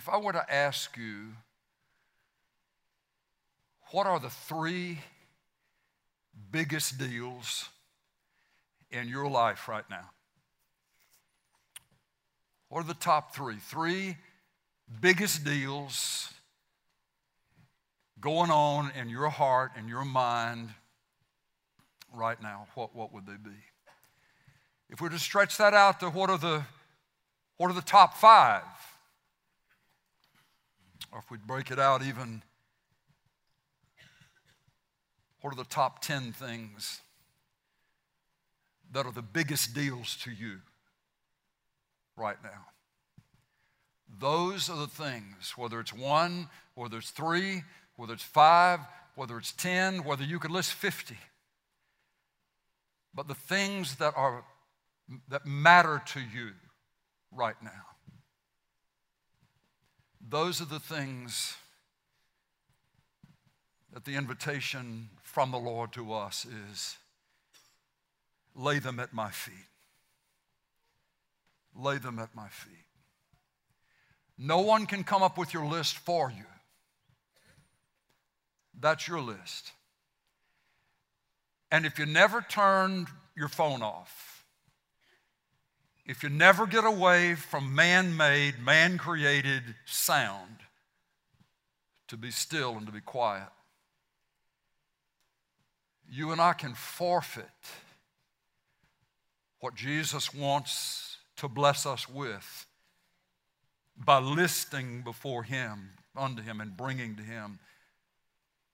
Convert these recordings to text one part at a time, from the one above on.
if I were to ask you, what are the three biggest deals in your life right now? What are the top three? Three biggest deals going on in your heart and your mind right now. What, what would they be? If we were to stretch that out to what are the what are the top five? Or if we'd break it out even, what are the top 10 things that are the biggest deals to you right now? Those are the things, whether it's one, whether it's three, whether it's five, whether it's 10, whether you could list 50. But the things that are that matter to you right now. Those are the things that the invitation from the Lord to us is lay them at my feet. Lay them at my feet. No one can come up with your list for you. That's your list. And if you never turned your phone off, if you never get away from man made, man created sound to be still and to be quiet, you and I can forfeit what Jesus wants to bless us with by listing before Him, unto Him, and bringing to Him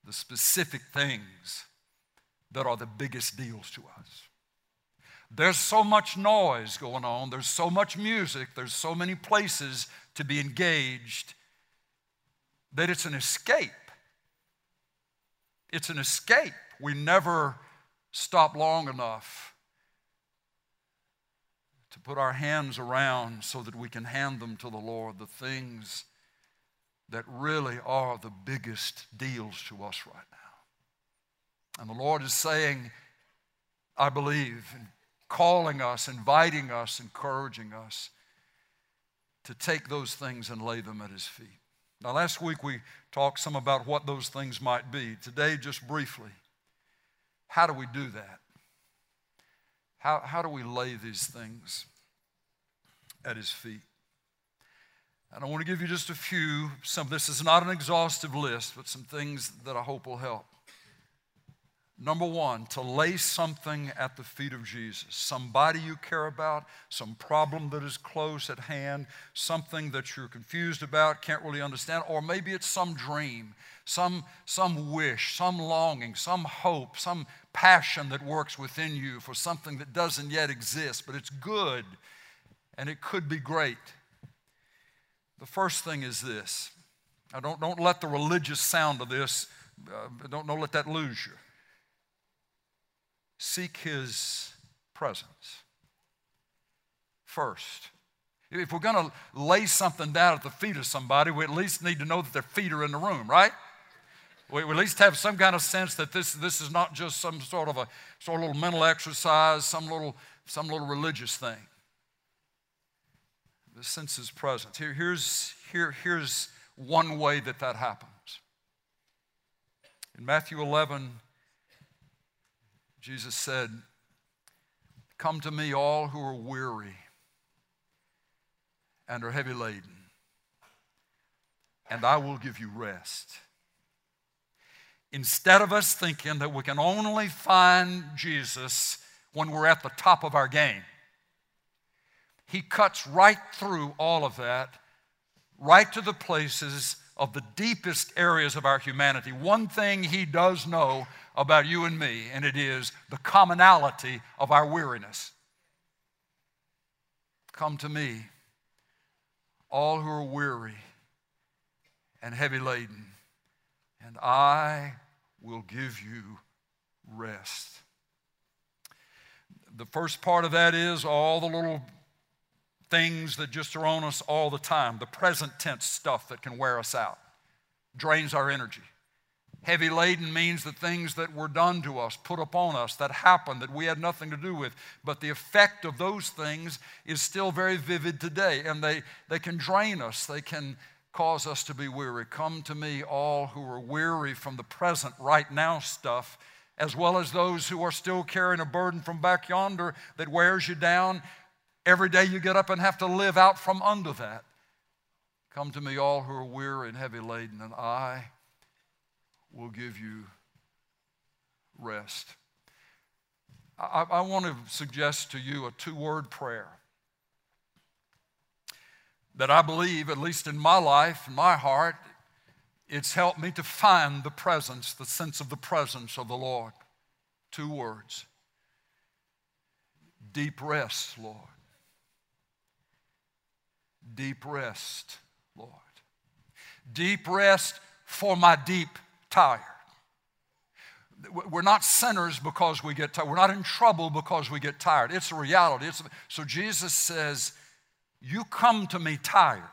the specific things that are the biggest deals to us. There's so much noise going on, there's so much music, there's so many places to be engaged that it's an escape. It's an escape. We never stop long enough to put our hands around so that we can hand them to the Lord, the things that really are the biggest deals to us right now. And the Lord is saying, I believe, calling us, inviting us, encouraging us to take those things and lay them at His feet. Now, last week we talked some about what those things might be. Today, just briefly, how do we do that? How, how do we lay these things at His feet? And I want to give you just a few. Some, this is not an exhaustive list, but some things that I hope will help. Number one, to lay something at the feet of Jesus. Somebody you care about, some problem that is close at hand, something that you're confused about, can't really understand, or maybe it's some dream, some, some wish, some longing, some hope, some passion that works within you for something that doesn't yet exist, but it's good and it could be great. The first thing is this. Don't, don't let the religious sound of this, uh, don't, don't let that lose you seek his presence first. If we're going to lay something down at the feet of somebody, we at least need to know that their feet are in the room, right? We at least have some kind of sense that this, this is not just some sort of a sort of little mental exercise, some little, some little religious thing. The sense is present. Here, here's, here, here's one way that that happens. In Matthew 11, Jesus said, Come to me, all who are weary and are heavy laden, and I will give you rest. Instead of us thinking that we can only find Jesus when we're at the top of our game, He cuts right through all of that, right to the places of the deepest areas of our humanity. One thing He does know about you and me, and it is the commonality of our weariness. Come to me, all who are weary and heavy laden, and I will give you rest. The first part of that is all the little things that just are on us all the time, the present tense stuff that can wear us out, drains our energy. Heavy laden means the things that were done to us, put upon us, that happened, that we had nothing to do with. But the effect of those things is still very vivid today, and they, they can drain us, they can cause us to be weary. Come to me, all who are weary from the present, right now stuff, as well as those who are still carrying a burden from back yonder that wears you down. Every day you get up and have to live out from under that. Come to me, all who are weary and heavy laden, and I will give you rest. I, I want to suggest to you a two word prayer that I believe, at least in my life, in my heart, it's helped me to find the presence, the sense of the presence of the Lord. Two words deep rest, Lord. Deep rest, Lord. Deep rest for my deep tired. We're not sinners because we get tired. We're not in trouble because we get tired. It's a reality. It's a, so Jesus says, You come to me tired.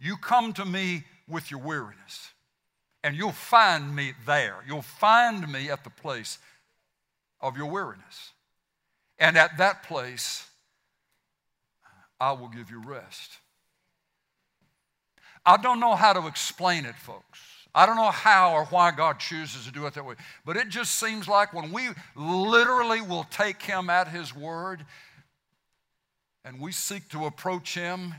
You come to me with your weariness. And you'll find me there. You'll find me at the place of your weariness. And at that place, I will give you rest. I don't know how to explain it, folks. I don't know how or why God chooses to do it that way, but it just seems like when we literally will take Him at His word and we seek to approach Him,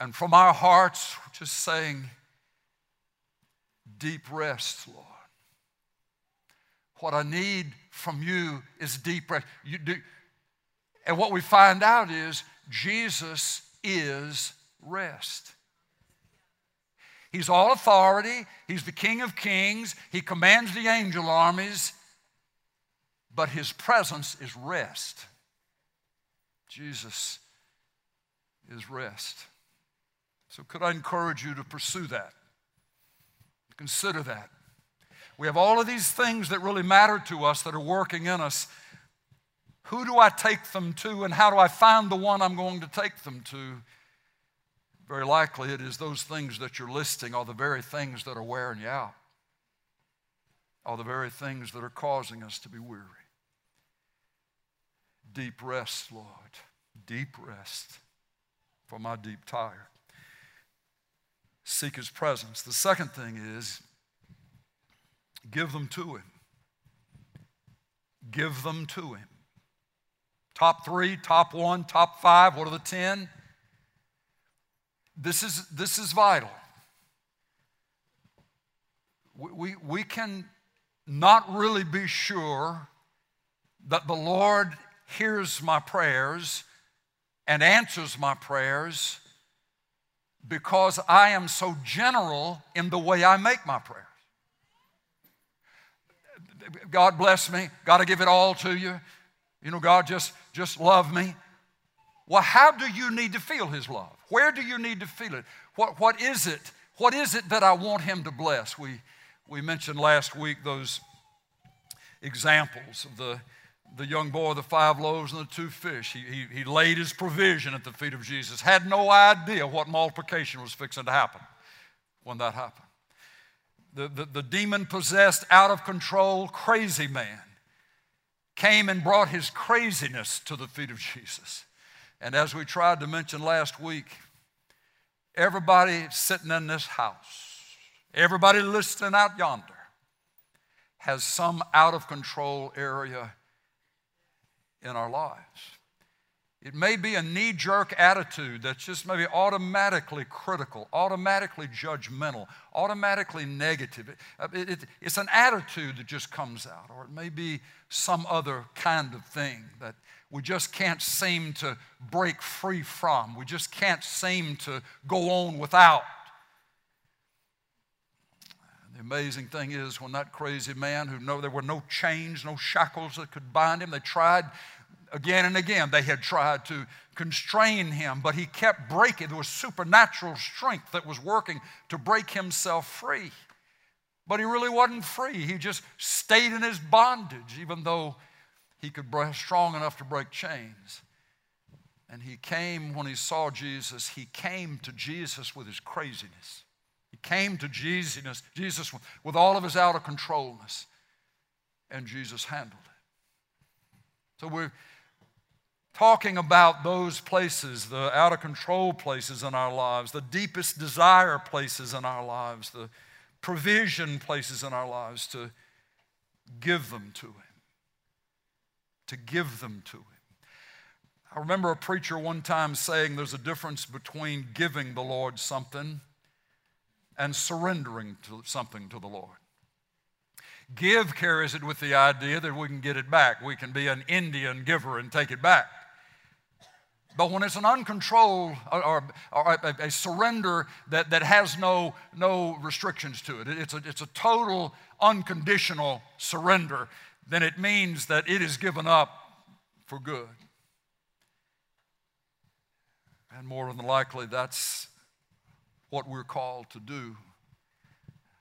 and from our hearts, just saying, Deep rest, Lord. What I need from you is deep rest. You do, and what we find out is Jesus is rest. He's all authority, He's the King of kings, He commands the angel armies, but His presence is rest. Jesus is rest. So, could I encourage you to pursue that? Consider that. We have all of these things that really matter to us that are working in us. Who do I take them to, and how do I find the one I'm going to take them to? Very likely it is those things that you're listing are the very things that are wearing you out, are the very things that are causing us to be weary. Deep rest, Lord, deep rest for my deep tire. Seek His presence. The second thing is give them to Him. Give them to Him. Top three, top one, top five, what are the ten? This is, this is vital. We, we, we can not really be sure that the Lord hears my prayers and answers my prayers because I am so general in the way I make my prayers. God bless me. Got to give it all to you. You know, God just just love me. Well, how do you need to feel His love? Where do you need to feel it? What, what is it? What is it that I want Him to bless? We, we mentioned last week those examples of the, the young boy, the five loaves and the two fish. He, he, he laid his provision at the feet of Jesus, had no idea what multiplication was fixing to happen when that happened. The, the, the demon possessed, out of control, crazy man came and brought his craziness to the feet of Jesus. And as we tried to mention last week, everybody sitting in this house, everybody listening out yonder, has some out of control area in our lives. It may be a knee jerk attitude that's just maybe automatically critical, automatically judgmental, automatically negative. It, it, it, it's an attitude that just comes out, or it may be some other kind of thing that we just can't seem to break free from. We just can't seem to go on without. The amazing thing is, when that crazy man who know there were no chains, no shackles that could bind him, they tried again and again. They had tried to constrain him, but he kept breaking. There was supernatural strength that was working to break himself free. But he really wasn't free. He just stayed in his bondage, even though he could be strong enough to break chains. And he came when he saw Jesus, he came to Jesus with his craziness. He came to Jesus, Jesus with all of his out of controlness. And Jesus handled it. So we're talking about those places, the out of control places in our lives, the deepest desire places in our lives, the provision places in our lives, to give them to Him. To give them to Him. I remember a preacher one time saying there's a difference between giving the Lord something and surrendering to something to the Lord. Give carries it with the idea that we can get it back. We can be an Indian giver and take it back. But when it's an uncontrolled or, or, a, a, surrender that, that has no, no restrictions to it, it's a, it's a total unconditional surrender, then it means that it is given up for good. And more than likely, that's what we're called to do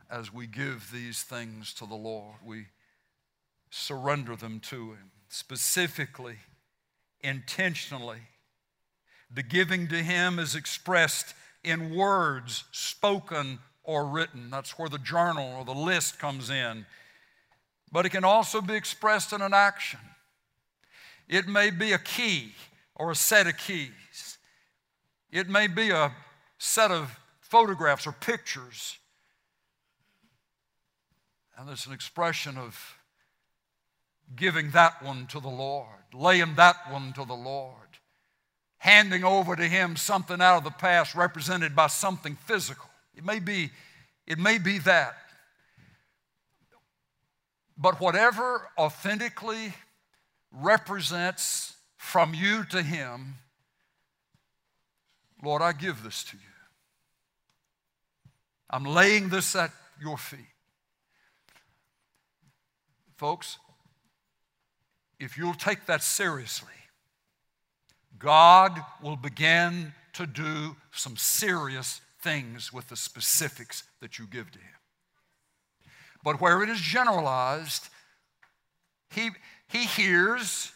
as we give these things to the Lord. We surrender them to Him specifically, intentionally the giving to Him is expressed in words spoken or written. That's where the journal or the list comes in. But it can also be expressed in an action. It may be a key or a set of keys. It may be a set of photographs or pictures. And there's an expression of giving that one to the Lord, laying that one to the Lord handing over to him something out of the past represented by something physical. It may be, it may be that. But whatever authentically represents from you to him, Lord, I give this to you. I'm laying this at your feet. Folks, if you'll take that seriously, God will begin to do some serious things with the specifics that you give to Him. But where it is generalized, He, he hears,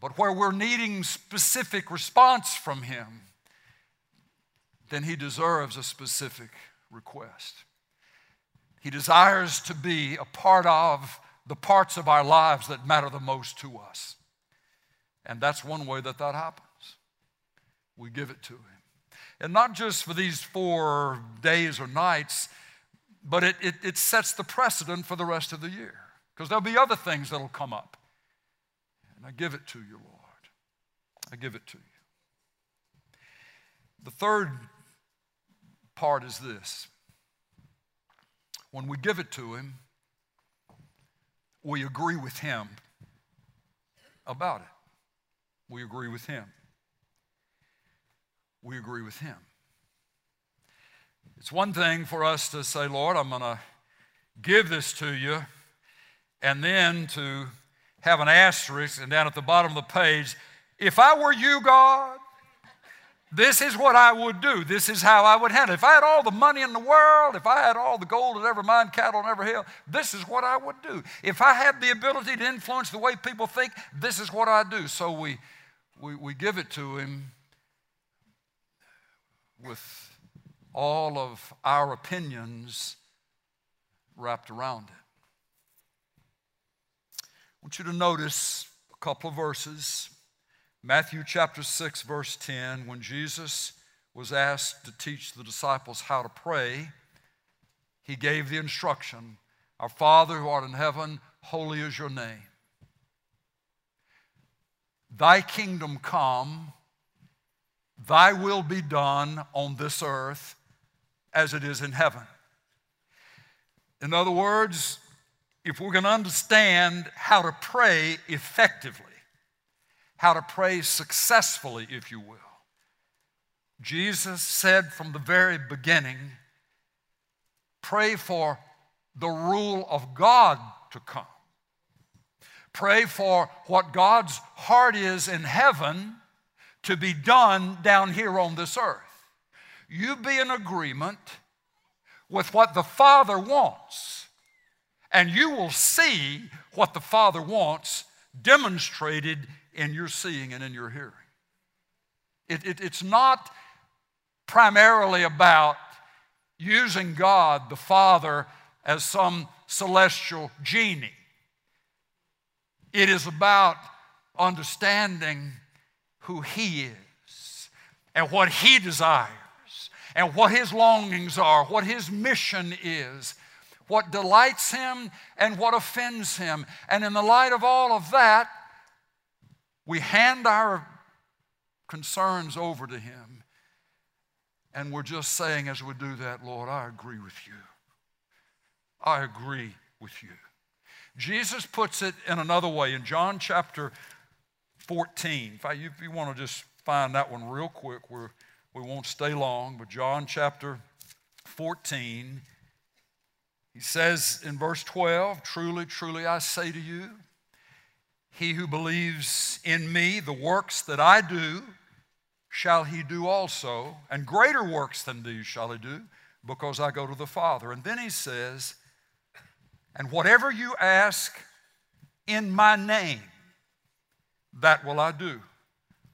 but where we're needing specific response from Him, then He deserves a specific request. He desires to be a part of the parts of our lives that matter the most to us. And that's one way that that happens. We give it to Him. And not just for these four days or nights, but it, it, it sets the precedent for the rest of the year. Because there'll be other things that'll come up. And I give it to you, Lord. I give it to you. The third part is this when we give it to Him, we agree with Him about it. We agree with him. We agree with him. It's one thing for us to say, Lord, I'm going to give this to you, and then to have an asterisk and down at the bottom of the page, if I were you, God, this is what I would do. This is how I would handle it. If I had all the money in the world, if I had all the gold that ever mined, cattle and every hill, this is what I would do. If I had the ability to influence the way people think, this is what I do. So we we, we give it to Him with all of our opinions wrapped around it. I want you to notice a couple of verses. Matthew chapter 6, verse 10, when Jesus was asked to teach the disciples how to pray, he gave the instruction Our Father who art in heaven, holy is your name. Thy kingdom come, thy will be done on this earth as it is in heaven. In other words, if we're going to understand how to pray effectively, how to pray successfully, if you will, Jesus said from the very beginning pray for the rule of God to come. Pray for what God's heart is in heaven to be done down here on this earth. You be in agreement with what the Father wants, and you will see what the Father wants demonstrated in your seeing and in your hearing. It, it, it's not primarily about using God the Father as some celestial genie. It is about understanding who He is and what He desires and what His longings are, what His mission is, what delights Him and what offends Him. And in the light of all of that, we hand our concerns over to Him. And we're just saying as we do that, Lord, I agree with you. I agree with you. Jesus puts it in another way in John chapter 14. If, I, if you want to just find that one real quick, we're, we won't stay long, but John chapter 14, he says in verse 12, Truly, truly, I say to you, he who believes in me, the works that I do, shall he do also, and greater works than these shall he do, because I go to the Father. And then he says, And whatever you ask in my name, that will I do,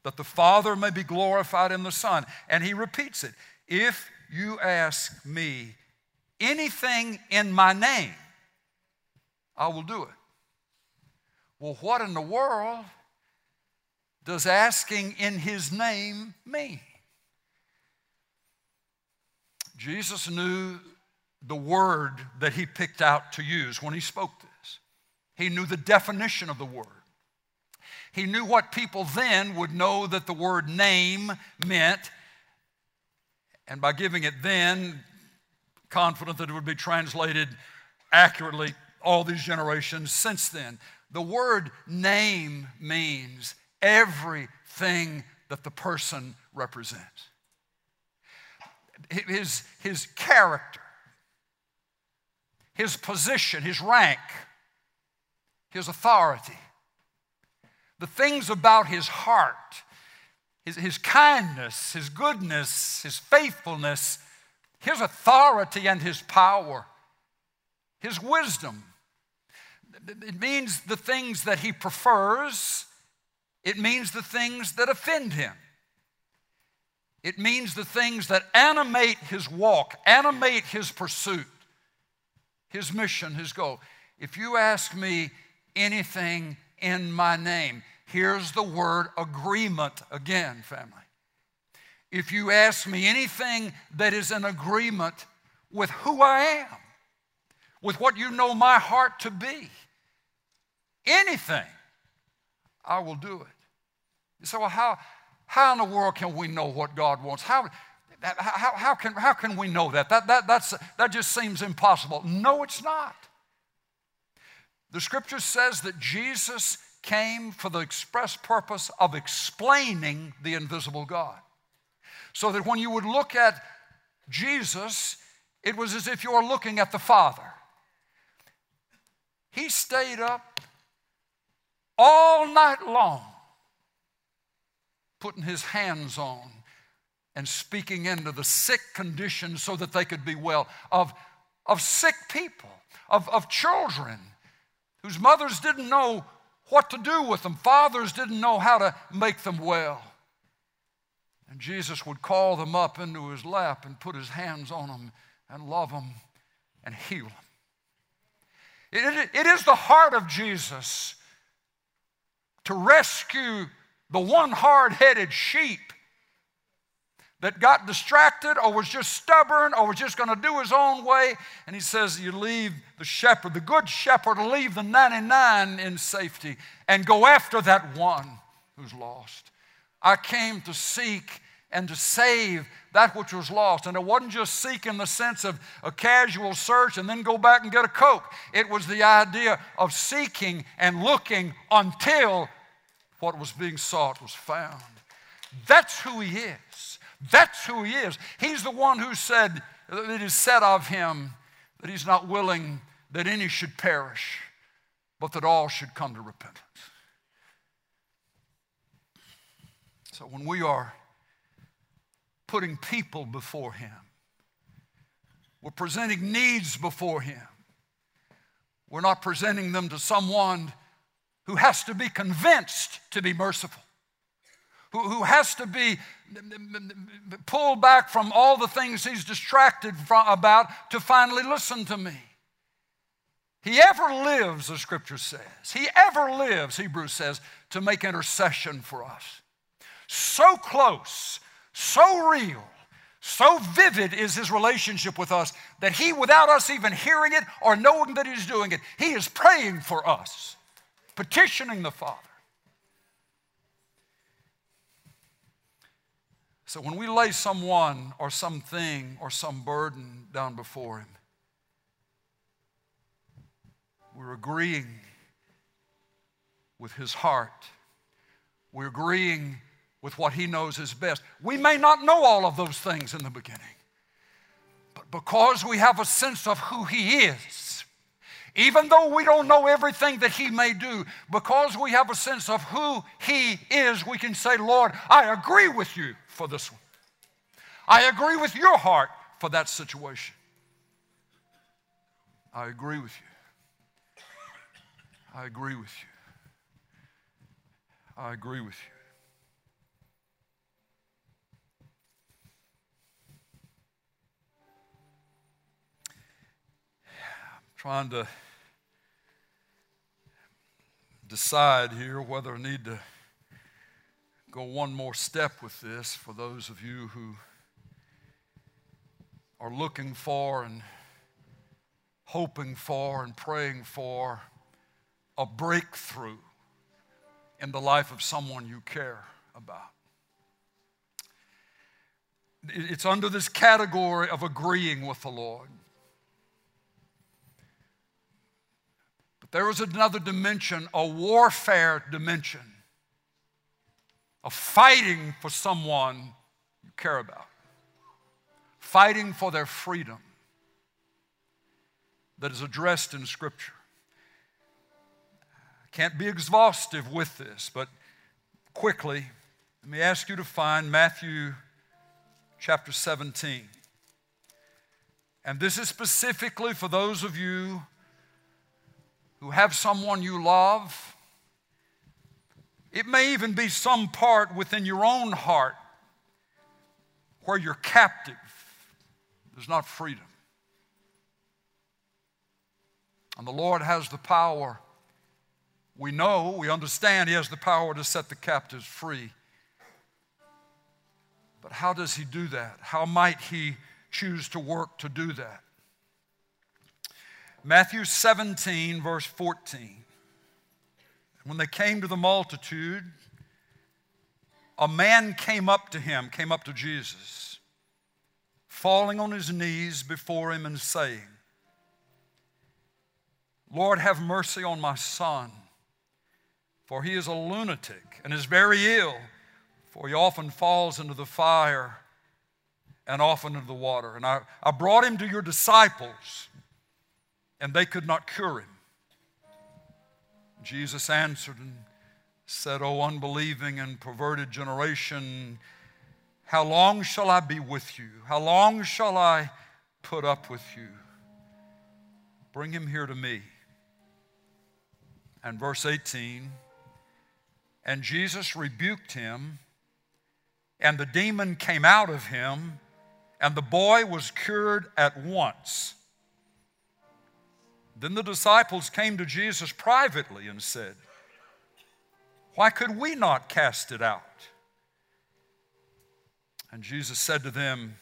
that the Father may be glorified in the Son. And he repeats it If you ask me anything in my name, I will do it. Well, what in the world does asking in his name mean? Jesus knew the word that he picked out to use when he spoke this. He knew the definition of the word. He knew what people then would know that the word name meant. And by giving it then, confident that it would be translated accurately all these generations since then. The word name means everything that the person represents. His, his character, his position, his rank, his authority, the things about his heart, his, his kindness, his goodness, his faithfulness, his authority and his power, his wisdom. It means the things that he prefers, it means the things that offend him. It means the things that animate his walk, animate his pursuit, his mission, his goal. If you ask me anything in my name, here's the word agreement again, family. If you ask me anything that is in agreement with who I am, with what you know my heart to be, anything, I will do it. You say, well, how, how in the world can we know what God wants? How, how, how, can, how can we know that? That, that, that's, that just seems impossible. No, it's not. The scripture says that Jesus came for the express purpose of explaining the invisible God. So that when you would look at Jesus, it was as if you were looking at the Father. He stayed up all night long, putting his hands on and speaking into the sick condition so that they could be well, of, of sick people, of, of children whose mothers didn't know what to do with them, fathers didn't know how to make them well. And Jesus would call them up into his lap and put his hands on them and love them and heal them. It, it, it is the heart of Jesus to rescue the one hard headed sheep that got distracted or was just stubborn or was just going to do his own way. And he says, You leave the shepherd, the good shepherd, leave the 99 in safety and go after that one who's lost. I came to seek and to save that which was lost. And it wasn't just seek in the sense of a casual search and then go back and get a Coke. It was the idea of seeking and looking until what was being sought was found. That's who he is. That's who he is. He's the one who said, it is said of him that he's not willing that any should perish, but that all should come to repentance. So when we are putting people before him, we're presenting needs before him. We're not presenting them to someone who has to be convinced to be merciful, who, who has to be pulled back from all the things he's distracted from, about to finally listen to me. He ever lives, the scripture says. He ever lives, Hebrews says, to make intercession for us. So close, so real, so vivid is his relationship with us that he, without us even hearing it or knowing that he's doing it, he is praying for us, petitioning the Father. So when we lay someone or something or some burden down before him, we're agreeing with his heart. We're agreeing with what he knows is best. We may not know all of those things in the beginning, but because we have a sense of who he is, even though we don't know everything that he may do, because we have a sense of who he is, we can say, Lord, I agree with you for this one. I agree with your heart for that situation. I agree with you. I agree with you. I agree with you. I'm trying to decide here whether I need to go one more step with this for those of you who are looking for and hoping for and praying for a breakthrough in the life of someone you care about. It's under this category of agreeing with the Lord. But there is another dimension, a warfare dimension, of fighting for someone you care about, fighting for their freedom that is addressed in Scripture. I Can't be exhaustive with this, but quickly, let me ask you to find Matthew chapter 17. And this is specifically for those of you who have someone you love. It may even be some part within your own heart where you're captive. There's not freedom. And the Lord has the power we know, we understand He has the power to set the captives free. But how does He do that? How might He choose to work to do that? Matthew 17, verse 14. When they came to the multitude, a man came up to him, came up to Jesus, falling on his knees before him and saying, Lord, have mercy on my son for he is a lunatic and is very ill, for he often falls into the fire and often into the water. And I, I brought him to your disciples, and they could not cure him. Jesus answered and said, O unbelieving and perverted generation, how long shall I be with you? How long shall I put up with you? Bring him here to me. And verse 18, and Jesus rebuked him, and the demon came out of him, and the boy was cured at once. Then the disciples came to Jesus privately and said, Why could we not cast it out? And Jesus said to them,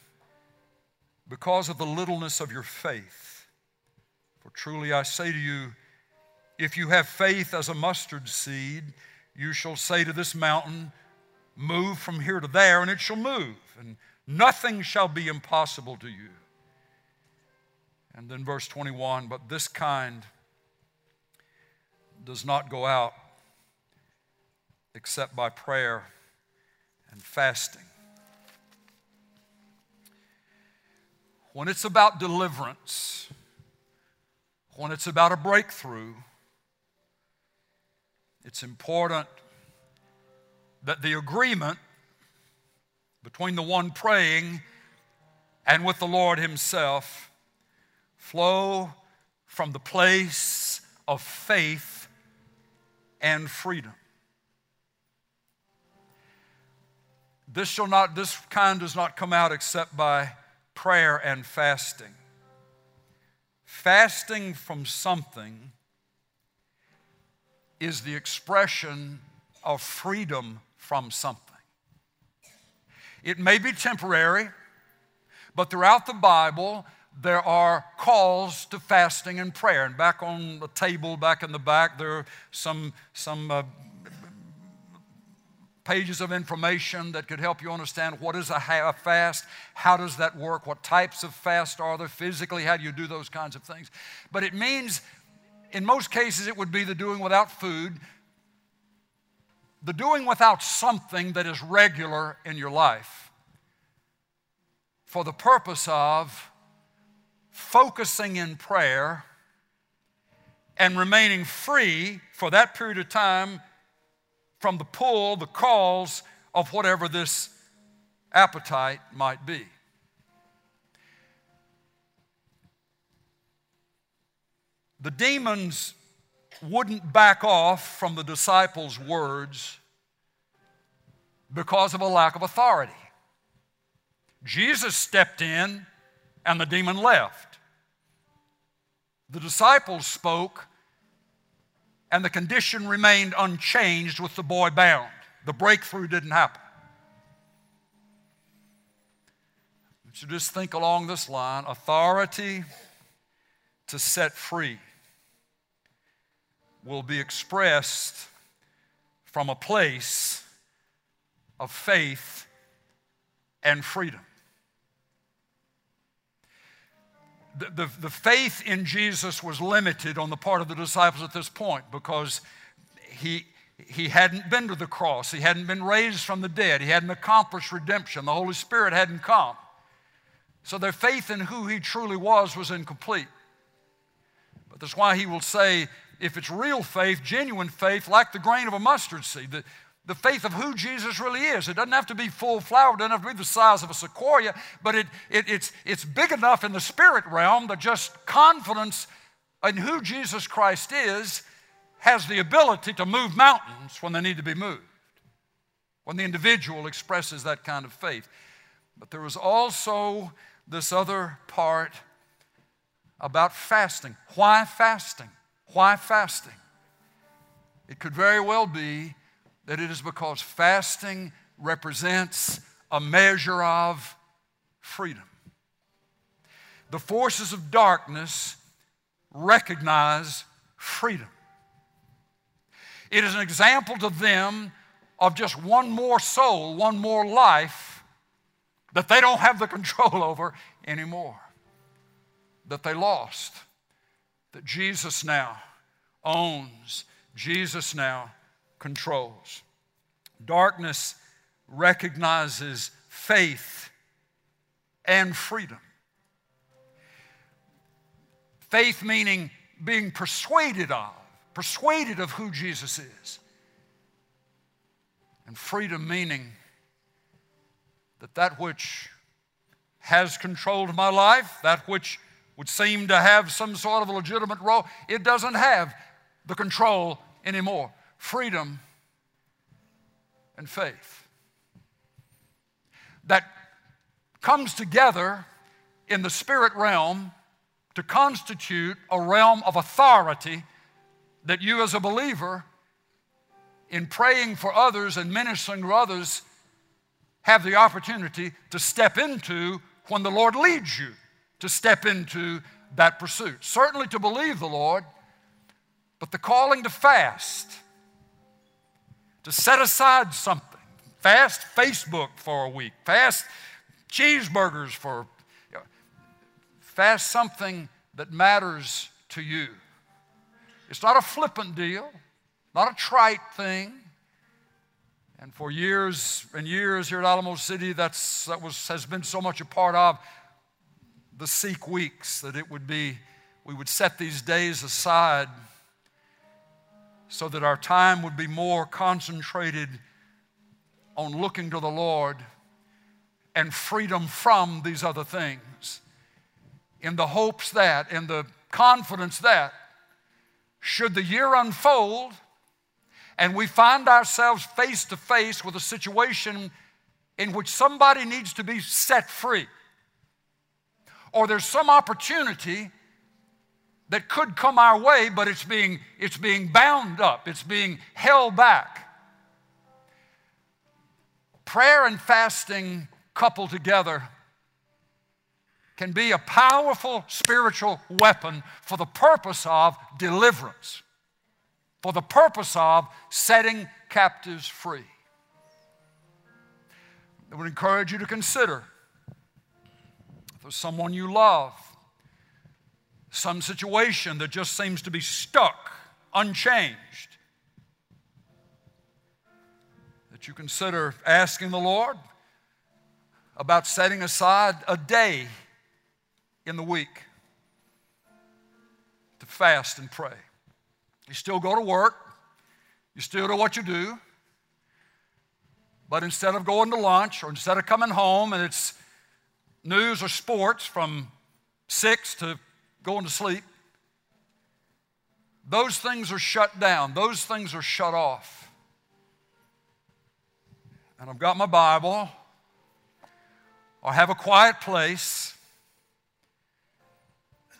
Because of the littleness of your faith. For truly I say to you, if you have faith as a mustard seed, you shall say to this mountain, Move from here to there, and it shall move, and nothing shall be impossible to you. And then verse 21 But this kind does not go out except by prayer and fasting. When it's about deliverance, when it's about a breakthrough, it's important that the agreement between the one praying and with the Lord Himself flow from the place of faith and freedom. This shall not, this kind does not come out except by prayer and fasting. fasting from something is the expression of freedom from something. It may be temporary, but throughout the Bible, there are calls to fasting and prayer. And back on the table, back in the back, there are some, some uh, pages of information that could help you understand what is a fast, how does that work, what types of fast are there physically, how do you do those kinds of things. But it means, in most cases, it would be the doing without food, the doing without something that is regular in your life for the purpose of focusing in prayer and remaining free for that period of time from the pull, the calls of whatever this appetite might be. The demons wouldn't back off from the disciples' words because of a lack of authority. Jesus stepped in and the demon left. The disciples spoke and the condition remained unchanged with the boy bound. The breakthrough didn't happen. So just think along this line authority to set free will be expressed from a place of faith and freedom. The, the, the, faith in Jesus was limited on the part of the disciples at this point because he, he hadn't been to the cross, he hadn't been raised from the dead, he hadn't accomplished redemption, the Holy Spirit hadn't come. So their faith in who he truly was was incomplete. But that's why he will say, if it's real faith, genuine faith, like the grain of a mustard seed, the, the faith of who Jesus really is. It doesn't have to be full flower, it doesn't have to be the size of a sequoia, but it, it, it's, it's big enough in the spirit realm that just confidence in who Jesus Christ is has the ability to move mountains when they need to be moved, when the individual expresses that kind of faith. But there is also this other part about fasting. Why fasting? Why fasting? It could very well be that it is because fasting represents a measure of freedom. The forces of darkness recognize freedom. It is an example to them of just one more soul, one more life that they don't have the control over anymore, that they lost that Jesus now owns, Jesus now controls. Darkness recognizes faith and freedom. Faith meaning being persuaded of, persuaded of who Jesus is. And freedom meaning that that which has controlled my life, that which would seem to have some sort of a legitimate role, it doesn't have the control anymore. Freedom and faith. That comes together in the spirit realm to constitute a realm of authority that you, as a believer, in praying for others and ministering to others, have the opportunity to step into when the Lord leads you to step into that pursuit. Certainly to believe the Lord, but the calling to fast, to set aside something. Fast Facebook for a week, fast cheeseburgers for, you know, fast something that matters to you. It's not a flippant deal, not a trite thing. And for years and years here at Alamo City, that's, that was, has been so much a part of the Seek Weeks, that it would be, we would set these days aside so that our time would be more concentrated on looking to the Lord and freedom from these other things. In the hopes that, in the confidence that, should the year unfold and we find ourselves face to face with a situation in which somebody needs to be set free or there's some opportunity that could come our way, but it's being, it's being bound up, it's being held back. Prayer and fasting coupled together can be a powerful spiritual weapon for the purpose of deliverance, for the purpose of setting captives free. I would encourage you to consider for someone you love, some situation that just seems to be stuck, unchanged, that you consider asking the Lord about setting aside a day in the week to fast and pray. You still go to work, you still do what you do, but instead of going to lunch or instead of coming home and it's news or sports from six to going to sleep, those things are shut down, those things are shut off. And I've got my Bible, I have a quiet place,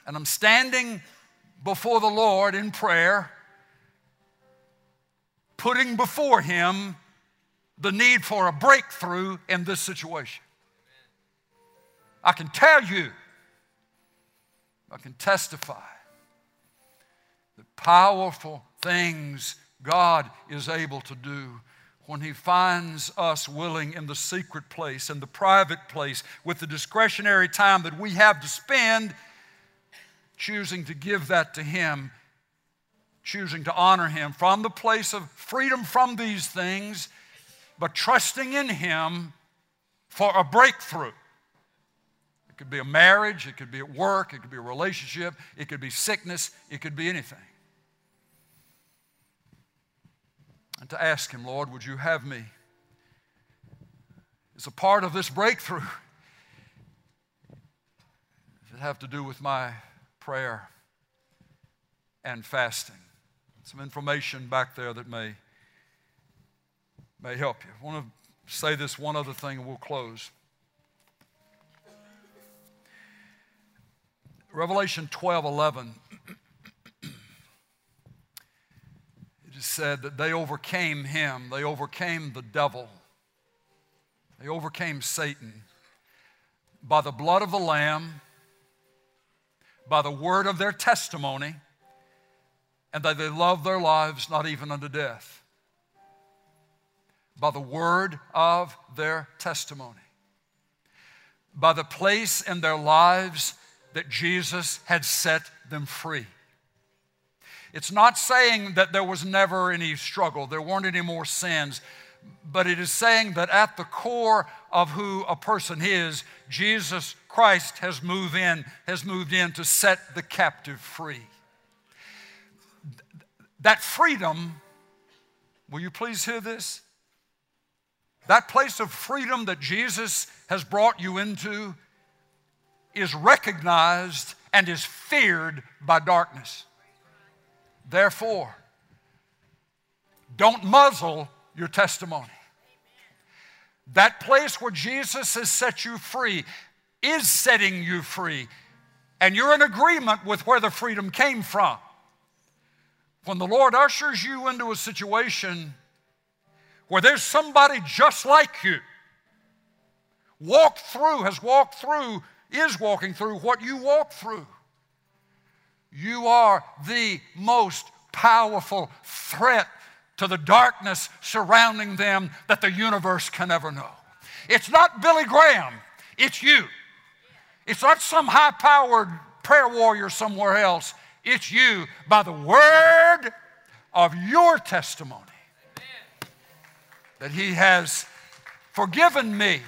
and I'm standing before the Lord in prayer, putting before Him the need for a breakthrough in this situation. I can tell you, I can testify the powerful things God is able to do when He finds us willing in the secret place, in the private place, with the discretionary time that we have to spend choosing to give that to Him, choosing to honor Him from the place of freedom from these things, but trusting in Him for a breakthrough. It could be a marriage, it could be at work, it could be a relationship, it could be sickness, it could be anything. And to ask Him, Lord, would you have me? As a part of this breakthrough, does it have to do with my prayer and fasting. Some information back there that may, may help you. I want to say this one other thing and we'll close. Revelation 12 11. it is said that they overcame him, they overcame the devil, they overcame Satan by the blood of the Lamb by the word of their testimony, and that they loved their lives not even unto death. By the word of their testimony. By the place in their lives that Jesus had set them free. It's not saying that there was never any struggle, there weren't any more sins, but it is saying that at the core of who a person is, Jesus Christ has moved in, has moved in to set the captive free. That freedom, will you please hear this? That place of freedom that Jesus has brought you into is recognized and is feared by darkness. Therefore, don't muzzle your testimony. That place where Jesus has set you free is setting you free. And you're in agreement with where the freedom came from. When the Lord ushers you into a situation where there's somebody just like you, walked through, has walked through, is walking through what you walk through. You are the most powerful threat to the darkness surrounding them that the universe can ever know. It's not Billy Graham, it's you. It's not some high powered prayer warrior somewhere else. It's you by the word of your testimony that He has forgiven me.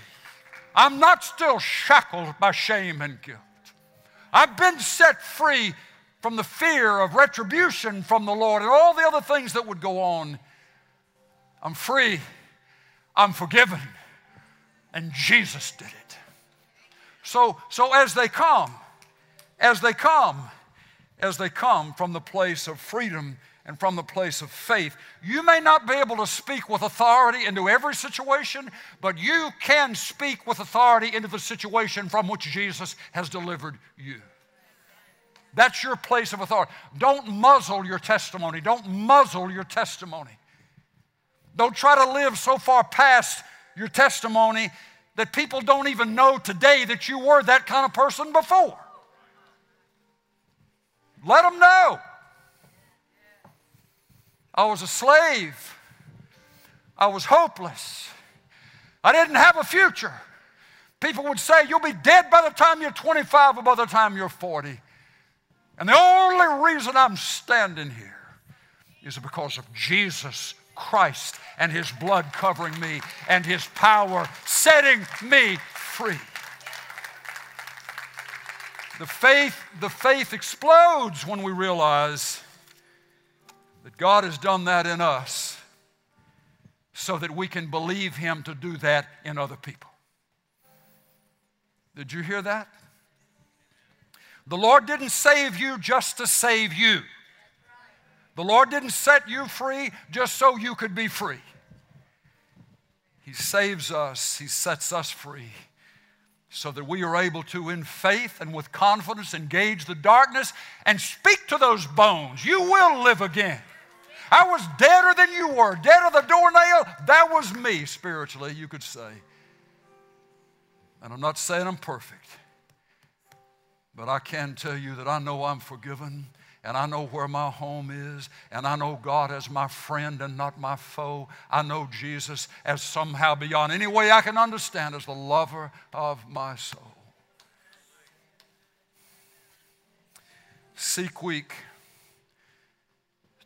I'm not still shackled by shame and guilt. I've been set free from the fear of retribution from the Lord and all the other things that would go on. I'm free, I'm forgiven, and Jesus did it. So, so as they come, as they come, as they come from the place of freedom and from the place of faith, you may not be able to speak with authority into every situation, but you can speak with authority into the situation from which Jesus has delivered you. That's your place of authority. Don't muzzle your testimony. Don't muzzle your testimony. Don't try to live so far past your testimony that people don't even know today that you were that kind of person before. Let them know. I was a slave. I was hopeless. I didn't have a future. People would say, You'll be dead by the time you're 25 or by the time you're 40. And the only reason I'm standing here is because of Jesus Christ and His blood covering me and His power setting me free. The faith, the faith explodes when we realize that God has done that in us so that we can believe Him to do that in other people. Did you hear that? The Lord didn't save you just to save you. The Lord didn't set you free just so you could be free. He saves us, He sets us free so that we are able to, in faith and with confidence, engage the darkness and speak to those bones. You will live again. I was deader than you were, dead of the doornail. That was me, spiritually, you could say. And I'm not saying I'm perfect, but I can tell you that I know I'm forgiven and I know where my home is, and I know God as my friend and not my foe. I know Jesus as somehow beyond any way I can understand as the lover of my soul. Seek Week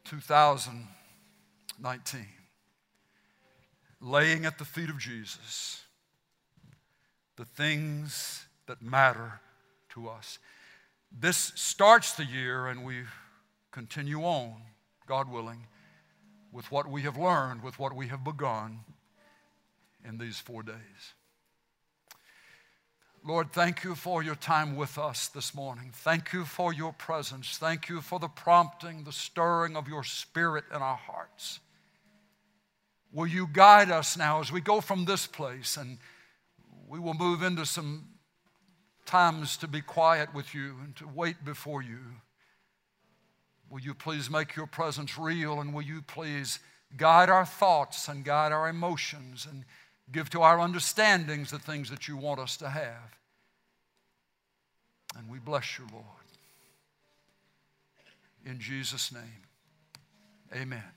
2019. Laying at the feet of Jesus the things that matter to us. This starts the year, and we continue on, God willing, with what we have learned, with what we have begun in these four days. Lord, thank you for your time with us this morning. Thank you for your presence. Thank you for the prompting, the stirring of your spirit in our hearts. Will you guide us now as we go from this place and we will move into some times to be quiet with you and to wait before you. Will you please make your presence real and will you please guide our thoughts and guide our emotions and give to our understandings the things that you want us to have? And we bless you, Lord. In Jesus' name, amen.